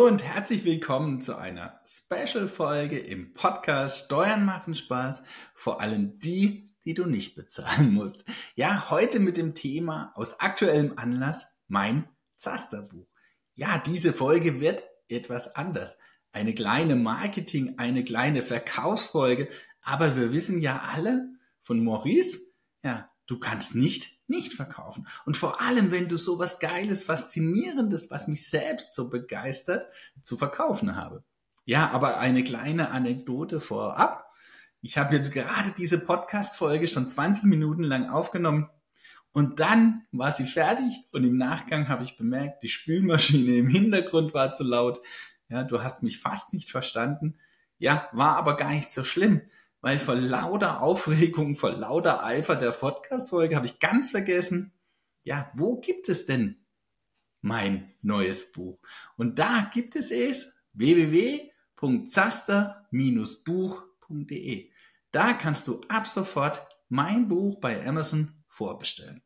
Und herzlich willkommen zu einer Special-Folge im Podcast Steuern machen Spaß, vor allem die, die du nicht bezahlen musst. Ja, heute mit dem Thema aus aktuellem Anlass mein Zasterbuch. Ja, diese Folge wird etwas anders. Eine kleine Marketing, eine kleine Verkaufsfolge, aber wir wissen ja alle von Maurice, ja, du kannst nicht nicht verkaufen. Und vor allem, wenn du so was Geiles, Faszinierendes, was mich selbst so begeistert, zu verkaufen habe. Ja, aber eine kleine Anekdote vorab. Ich habe jetzt gerade diese Podcast-Folge schon 20 Minuten lang aufgenommen und dann war sie fertig und im Nachgang habe ich bemerkt, die Spülmaschine im Hintergrund war zu laut. Ja, du hast mich fast nicht verstanden. Ja, war aber gar nicht so schlimm weil vor lauter Aufregung, vor lauter Eifer der Podcast-Folge habe ich ganz vergessen, ja, wo gibt es denn mein neues Buch? Und da gibt es es www.zaster-buch.de. Da kannst du ab sofort mein Buch bei Amazon vorbestellen.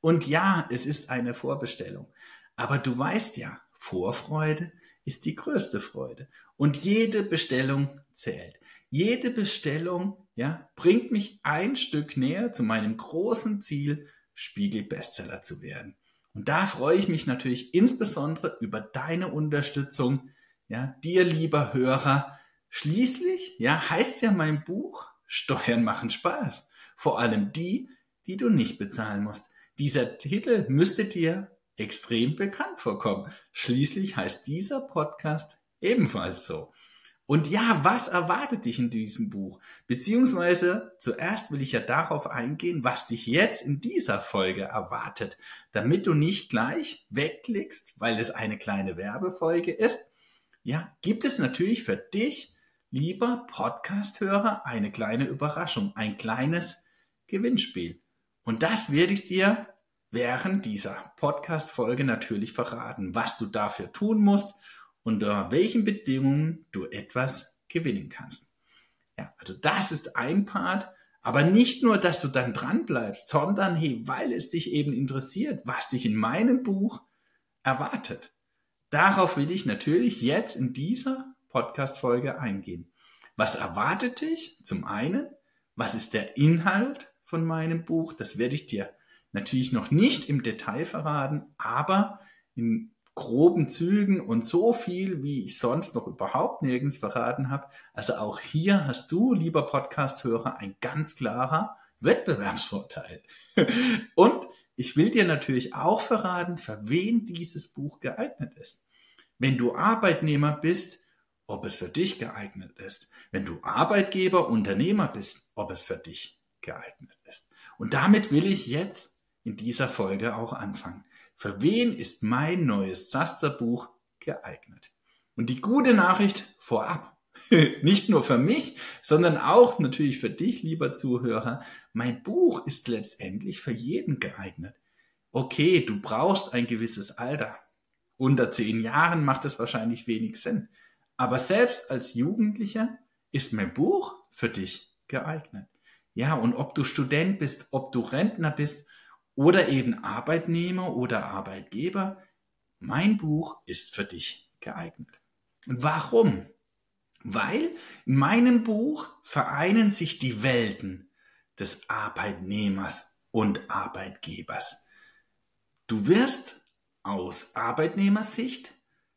Und ja, es ist eine Vorbestellung. Aber du weißt ja, Vorfreude ist die größte Freude. Und jede Bestellung zählt. Jede Bestellung, ja, bringt mich ein Stück näher zu meinem großen Ziel, Spiegel-Bestseller zu werden. Und da freue ich mich natürlich insbesondere über deine Unterstützung, ja, dir lieber Hörer. Schließlich, ja, heißt ja mein Buch, Steuern machen Spaß. Vor allem die, die du nicht bezahlen musst. Dieser Titel müsste dir extrem bekannt vorkommen. Schließlich heißt dieser Podcast ebenfalls so. Und ja, was erwartet dich in diesem Buch? Beziehungsweise zuerst will ich ja darauf eingehen, was dich jetzt in dieser Folge erwartet, damit du nicht gleich wegklickst, weil es eine kleine Werbefolge ist. Ja, gibt es natürlich für dich, lieber Podcast-Hörer, eine kleine Überraschung, ein kleines Gewinnspiel. Und das werde ich dir während dieser Podcast-Folge natürlich verraten, was du dafür tun musst unter welchen Bedingungen du etwas gewinnen kannst. Ja, also das ist ein Part, aber nicht nur, dass du dann dran bleibst, sondern hey, weil es dich eben interessiert, was dich in meinem Buch erwartet. Darauf will ich natürlich jetzt in dieser Podcast-Folge eingehen. Was erwartet dich? Zum einen, was ist der Inhalt von meinem Buch? Das werde ich dir natürlich noch nicht im Detail verraten, aber in groben Zügen und so viel, wie ich sonst noch überhaupt nirgends verraten habe. Also auch hier hast du, lieber Podcast-Hörer, ein ganz klarer Wettbewerbsvorteil. und ich will dir natürlich auch verraten, für wen dieses Buch geeignet ist. Wenn du Arbeitnehmer bist, ob es für dich geeignet ist. Wenn du Arbeitgeber, Unternehmer bist, ob es für dich geeignet ist. Und damit will ich jetzt in dieser Folge auch anfangen. Für wen ist mein neues Zasterbuch geeignet? Und die gute Nachricht vorab, nicht nur für mich, sondern auch natürlich für dich, lieber Zuhörer, mein Buch ist letztendlich für jeden geeignet. Okay, du brauchst ein gewisses Alter. Unter zehn Jahren macht es wahrscheinlich wenig Sinn. Aber selbst als Jugendlicher ist mein Buch für dich geeignet. Ja, und ob du Student bist, ob du Rentner bist oder eben Arbeitnehmer oder Arbeitgeber, mein Buch ist für dich geeignet. Warum? Weil in meinem Buch vereinen sich die Welten des Arbeitnehmers und Arbeitgebers. Du wirst aus Arbeitnehmersicht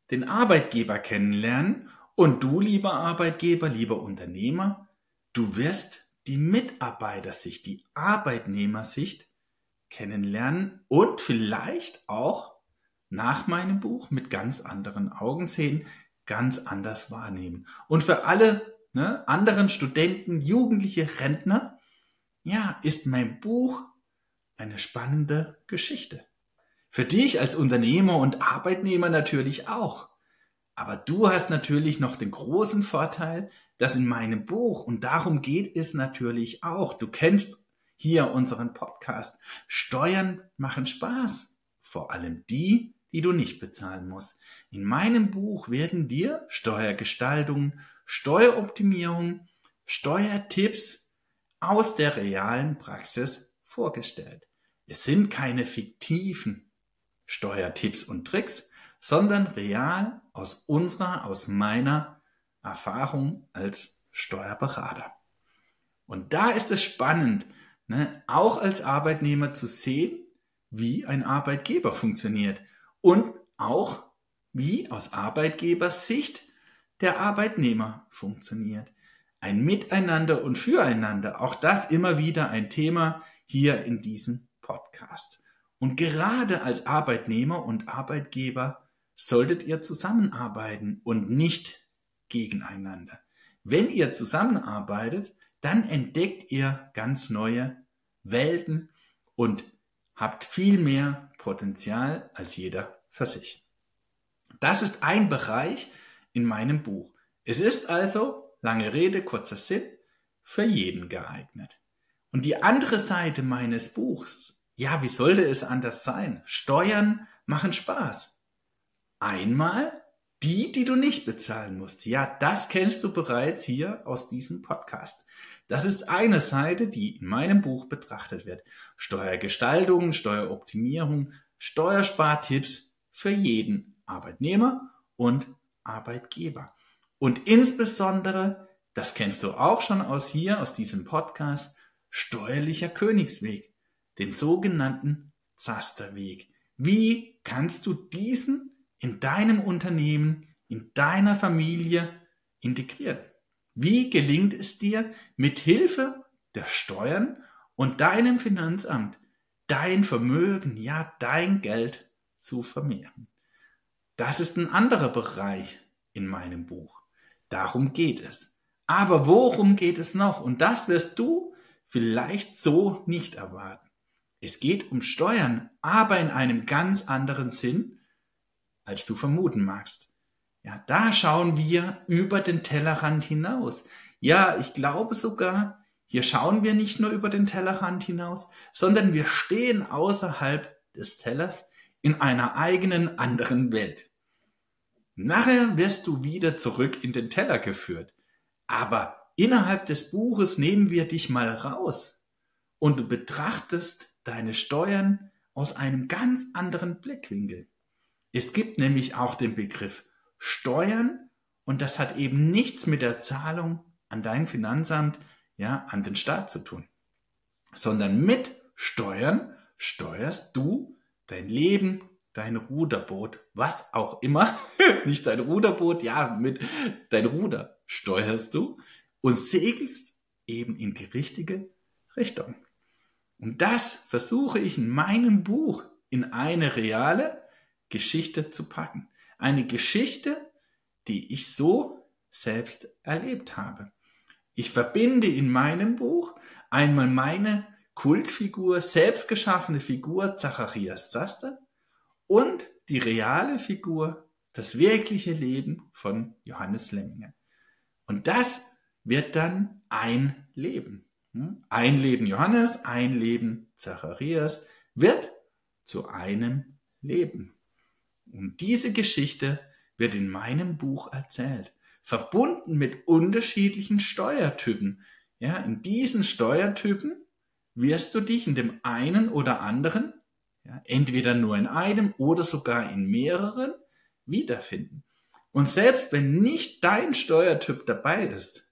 den Arbeitgeber kennenlernen und du, lieber Arbeitgeber, lieber Unternehmer, du wirst die Mitarbeitersicht, die Arbeitnehmersicht kennenlernen und vielleicht auch nach meinem Buch mit ganz anderen Augen sehen, ganz anders wahrnehmen. Und für alle ne, anderen Studenten, Jugendliche, Rentner, ja, ist mein Buch eine spannende Geschichte. Für dich als Unternehmer und Arbeitnehmer natürlich auch. Aber du hast natürlich noch den großen Vorteil, dass in meinem Buch, und darum geht es natürlich auch, du kennst hier unseren Podcast. Steuern machen Spaß. Vor allem die, die du nicht bezahlen musst. In meinem Buch werden dir Steuergestaltung, Steueroptimierung, Steuertipps aus der realen Praxis vorgestellt. Es sind keine fiktiven Steuertipps und Tricks, sondern real aus unserer, aus meiner Erfahrung als Steuerberater. Und da ist es spannend, ne, auch als Arbeitnehmer zu sehen, wie ein Arbeitgeber funktioniert und auch wie aus Arbeitgebersicht der Arbeitnehmer funktioniert. Ein Miteinander und Füreinander, auch das immer wieder ein Thema hier in diesem Podcast. Und gerade als Arbeitnehmer und Arbeitgeber solltet ihr zusammenarbeiten und nicht gegeneinander. Wenn ihr zusammenarbeitet, dann entdeckt ihr ganz neue Welten und habt viel mehr Potenzial als jeder für sich. Das ist ein Bereich in meinem Buch. Es ist also, lange Rede, kurzer Sinn, für jeden geeignet. Und die andere Seite meines Buchs, ja, wie sollte es anders sein? Steuern machen Spaß. Einmal die, die du nicht bezahlen musst. Ja, das kennst du bereits hier aus diesem Podcast. Das ist eine Seite, die in meinem Buch betrachtet wird. Steuergestaltung, Steueroptimierung, Steuerspartipps für jeden Arbeitnehmer und Arbeitgeber. Und insbesondere, das kennst du auch schon aus hier, aus diesem Podcast, steuerlicher Königsweg, den sogenannten Zasterweg. Wie kannst du diesen in deinem Unternehmen, in deiner Familie integrieren? Wie gelingt es dir, mit Hilfe der Steuern und deinem Finanzamt dein Vermögen, ja dein Geld zu vermehren? Das ist ein anderer Bereich in meinem Buch. Darum geht es. Aber worum geht es noch? Und das wirst du vielleicht so nicht erwarten. Es geht um Steuern, aber in einem ganz anderen Sinn, als du vermuten magst. Ja, da schauen wir über den Tellerrand hinaus. Ja, ich glaube sogar, hier schauen wir nicht nur über den Tellerrand hinaus, sondern wir stehen außerhalb des Tellers in einer eigenen anderen Welt. Nachher wirst du wieder zurück in den Teller geführt. Aber innerhalb des Buches nehmen wir dich mal raus und du betrachtest deine Steuern aus einem ganz anderen Blickwinkel. Es gibt nämlich auch den Begriff Steuern und das hat eben nichts mit der Zahlung an dein Finanzamt, ja, an den Staat zu tun, sondern mit Steuern steuerst du dein Leben, dein Ruderboot, was auch immer, nicht dein Ruderboot, ja, mit dein Ruder steuerst du und segelst eben in die richtige Richtung. Und das versuche ich in meinem Buch in eine reale Geschichte zu packen. Eine Geschichte, die ich so selbst erlebt habe. Ich verbinde in meinem Buch einmal meine Kultfigur, selbstgeschaffene Figur Zacharias Zaster und die reale Figur, das wirkliche Leben von Johannes Lemminger. Und das wird dann ein Leben. Hm? Ein Leben Johannes, ein Leben Zacharias wird zu einem Leben. Und diese Geschichte wird in meinem Buch erzählt, verbunden mit unterschiedlichen Steuertypen. Ja, in diesen Steuertypen wirst du dich in dem einen oder anderen, ja, entweder nur in einem oder sogar in mehreren, wiederfinden. Und selbst wenn nicht dein Steuertyp dabei ist,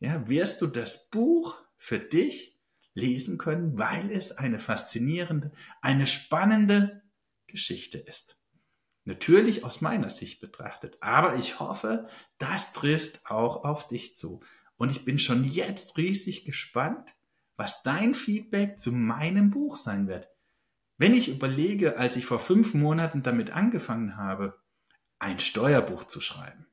ja, wirst du das Buch für dich lesen können, weil es eine faszinierende, eine spannende Geschichte ist. Natürlich aus meiner Sicht betrachtet. Aber ich hoffe, das trifft auch auf dich zu. Und ich bin schon jetzt riesig gespannt, was dein Feedback zu meinem Buch sein wird. Wenn ich überlege, als ich vor fünf Monaten damit angefangen habe, ein Steuerbuch zu schreiben.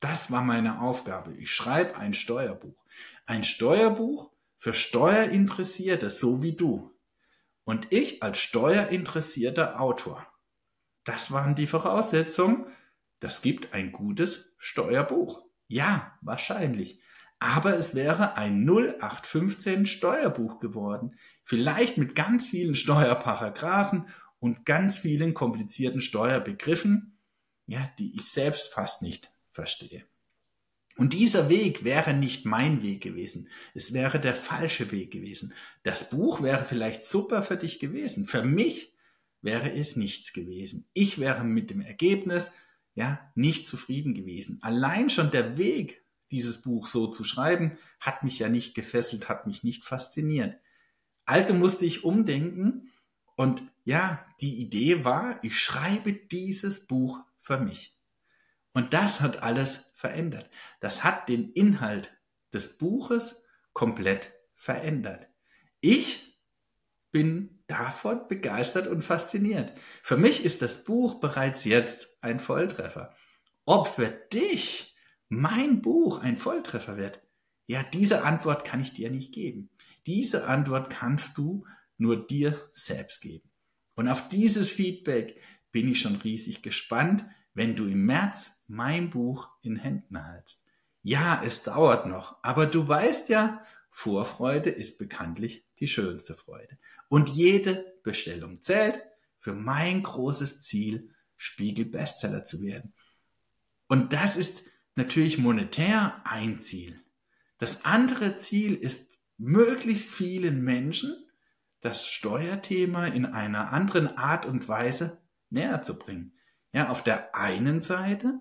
Das war meine Aufgabe. Ich schreibe ein Steuerbuch. Ein Steuerbuch für Steuerinteressierte, so wie du. Und ich als steuerinteressierter Autor das waren die Voraussetzungen. Das gibt ein gutes Steuerbuch. Ja, wahrscheinlich. Aber es wäre ein 0815 Steuerbuch geworden. Vielleicht mit ganz vielen Steuerparagraphen und ganz vielen komplizierten Steuerbegriffen, ja, die ich selbst fast nicht verstehe. Und dieser Weg wäre nicht mein Weg gewesen. Es wäre der falsche Weg gewesen. Das Buch wäre vielleicht super für dich gewesen. Für mich wäre es nichts gewesen. Ich wäre mit dem Ergebnis ja nicht zufrieden gewesen. Allein schon der Weg, dieses Buch so zu schreiben, hat mich ja nicht gefesselt, hat mich nicht fasziniert. Also musste ich umdenken und ja, die Idee war, ich schreibe dieses Buch für mich. Und das hat alles verändert. Das hat den Inhalt des Buches komplett verändert. Ich bin davon begeistert und fasziniert. Für mich ist das Buch bereits jetzt ein Volltreffer. Ob für dich mein Buch ein Volltreffer wird, ja, diese Antwort kann ich dir nicht geben. Diese Antwort kannst du nur dir selbst geben. Und auf dieses Feedback bin ich schon riesig gespannt, wenn du im März mein Buch in Händen hältst. Ja, es dauert noch, aber du weißt ja, Vorfreude ist bekanntlich die schönste Freude. Und jede Bestellung zählt für mein großes Ziel, Spiegel Bestseller zu werden. Und das ist natürlich monetär ein Ziel. Das andere Ziel ist, möglichst vielen Menschen das Steuerthema in einer anderen Art und Weise näher zu bringen. Ja, auf der einen Seite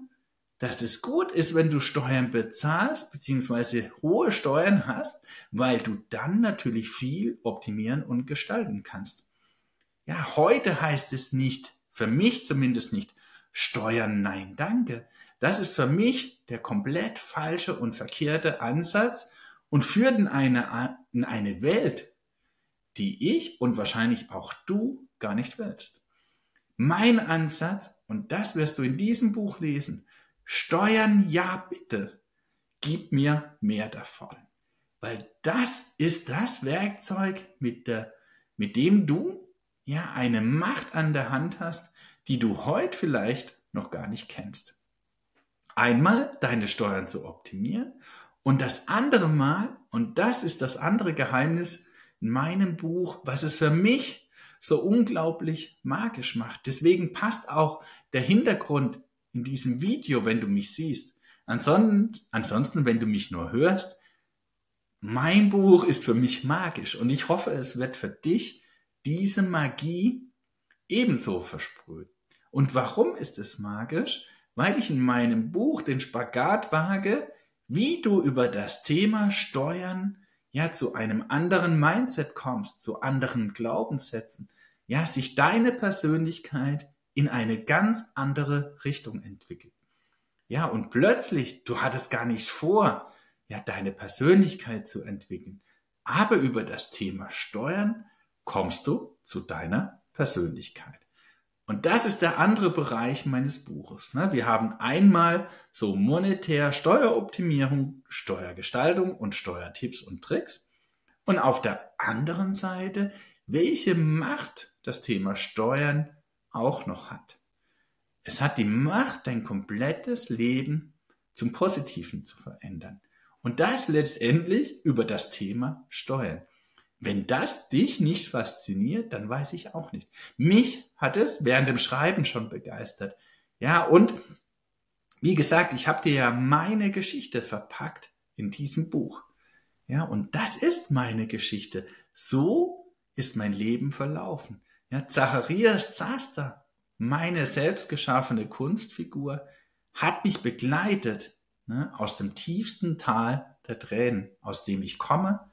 dass es gut ist, wenn du Steuern bezahlst, beziehungsweise hohe Steuern hast, weil du dann natürlich viel optimieren und gestalten kannst. Ja, heute heißt es nicht, für mich zumindest nicht, Steuern nein, danke. Das ist für mich der komplett falsche und verkehrte Ansatz und führt in eine, in eine Welt, die ich und wahrscheinlich auch du gar nicht willst. Mein Ansatz, und das wirst du in diesem Buch lesen, Steuern, ja bitte. Gib mir mehr davon. Weil das ist das Werkzeug, mit, der, mit dem du ja eine Macht an der Hand hast, die du heute vielleicht noch gar nicht kennst. Einmal deine Steuern zu optimieren und das andere Mal, und das ist das andere Geheimnis in meinem Buch, was es für mich so unglaublich magisch macht. Deswegen passt auch der Hintergrund in diesem Video, wenn du mich siehst. Ansonsten, ansonsten, wenn du mich nur hörst, mein Buch ist für mich magisch und ich hoffe, es wird für dich diese Magie ebenso versprüht. Und warum ist es magisch? Weil ich in meinem Buch den Spagat wage, wie du über das Thema Steuern ja zu einem anderen Mindset kommst, zu anderen Glaubenssätzen, ja, sich deine Persönlichkeit in eine ganz andere Richtung entwickelt. Ja, und plötzlich, du hattest gar nicht vor, ja, deine Persönlichkeit zu entwickeln. Aber über das Thema Steuern kommst du zu deiner Persönlichkeit. Und das ist der andere Bereich meines Buches. Ne? Wir haben einmal so monetär Steueroptimierung, Steuergestaltung und Steuertipps und Tricks. Und auf der anderen Seite, welche Macht das Thema Steuern auch noch hat. Es hat die Macht, dein komplettes Leben zum Positiven zu verändern. Und das letztendlich über das Thema Steuern. Wenn das dich nicht fasziniert, dann weiß ich auch nicht. Mich hat es während dem Schreiben schon begeistert. Ja, und wie gesagt, ich habe dir ja meine Geschichte verpackt in diesem Buch. Ja, und das ist meine Geschichte. So ist mein Leben verlaufen. Ja, Zacharias Zaster, meine selbstgeschaffene Kunstfigur, hat mich begleitet ne, aus dem tiefsten Tal der Tränen, aus dem ich komme,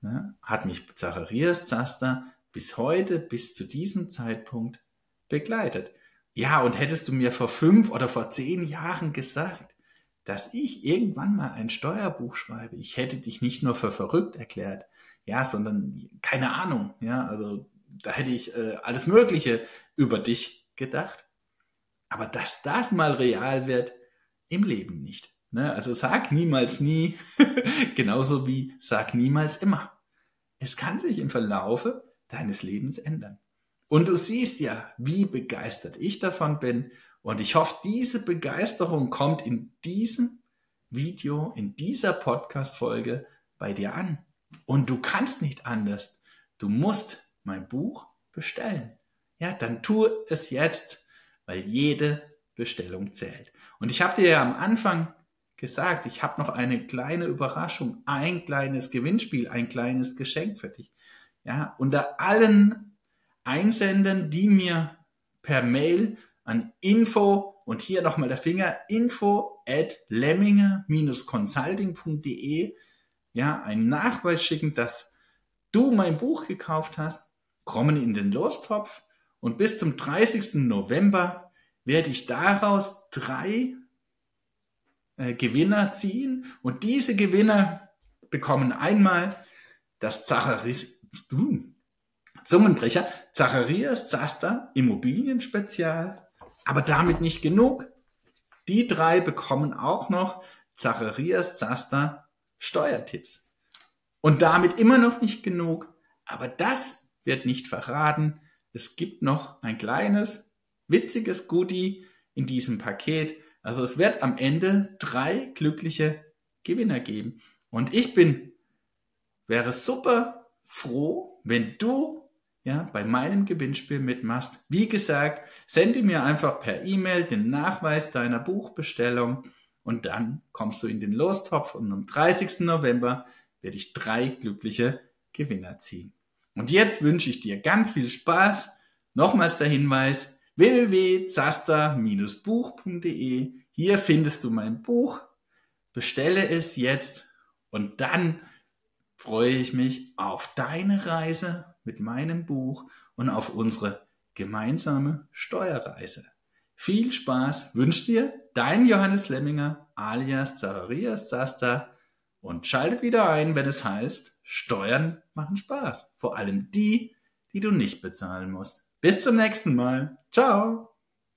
ne, hat mich Zacharias Zaster bis heute, bis zu diesem Zeitpunkt begleitet. Ja, und hättest du mir vor fünf oder vor zehn Jahren gesagt, dass ich irgendwann mal ein Steuerbuch schreibe, ich hätte dich nicht nur für verrückt erklärt, ja, sondern keine Ahnung, ja, also da hätte ich äh, alles Mögliche über dich gedacht. Aber dass das mal real wird, im Leben nicht. Ne? Also sag niemals nie, genauso wie sag niemals immer. Es kann sich im Verlaufe deines Lebens ändern. Und du siehst ja, wie begeistert ich davon bin. Und ich hoffe, diese Begeisterung kommt in diesem Video, in dieser Podcast-Folge bei dir an. Und du kannst nicht anders. Du musst mein Buch bestellen. Ja, dann tu es jetzt, weil jede Bestellung zählt. Und ich habe dir ja am Anfang gesagt, ich habe noch eine kleine Überraschung, ein kleines Gewinnspiel, ein kleines Geschenk für dich. Ja, unter allen einsenden, die mir per Mail an info und hier nochmal der Finger info at lemminger-consulting.de ja, einen Nachweis schicken, dass du mein Buch gekauft hast, kommen in den Lostopf und bis zum 30. November werde ich daraus drei äh, Gewinner ziehen und diese Gewinner bekommen einmal das Zacharis, uh, Zungenbrecher, Zacharias Zaster Immobilienspezial, aber damit nicht genug. Die drei bekommen auch noch Zacharias Zaster Steuertipps. Und damit immer noch nicht genug, aber das wird nicht verraten. Es gibt noch ein kleines, witziges Goodie in diesem Paket. Also es wird am Ende drei glückliche Gewinner geben. Und ich bin, wäre super froh, wenn du ja, bei meinem Gewinnspiel mitmachst. Wie gesagt, sende mir einfach per E-Mail den Nachweis deiner Buchbestellung und dann kommst du in den Lostopf und am 30. November werde ich drei glückliche Gewinner ziehen. Und jetzt wünsche ich dir ganz viel Spaß. Nochmals der Hinweis www.zaster-buch.de. Hier findest du mein Buch. Bestelle es jetzt und dann freue ich mich auf deine Reise mit meinem Buch und auf unsere gemeinsame Steuerreise. Viel Spaß wünscht dir dein Johannes Lemminger alias Zacharias Zaster und schaltet wieder ein, wenn es heißt, Steuern machen Spaß. Vor allem die, die du nicht bezahlen musst. Bis zum nächsten Mal. Ciao.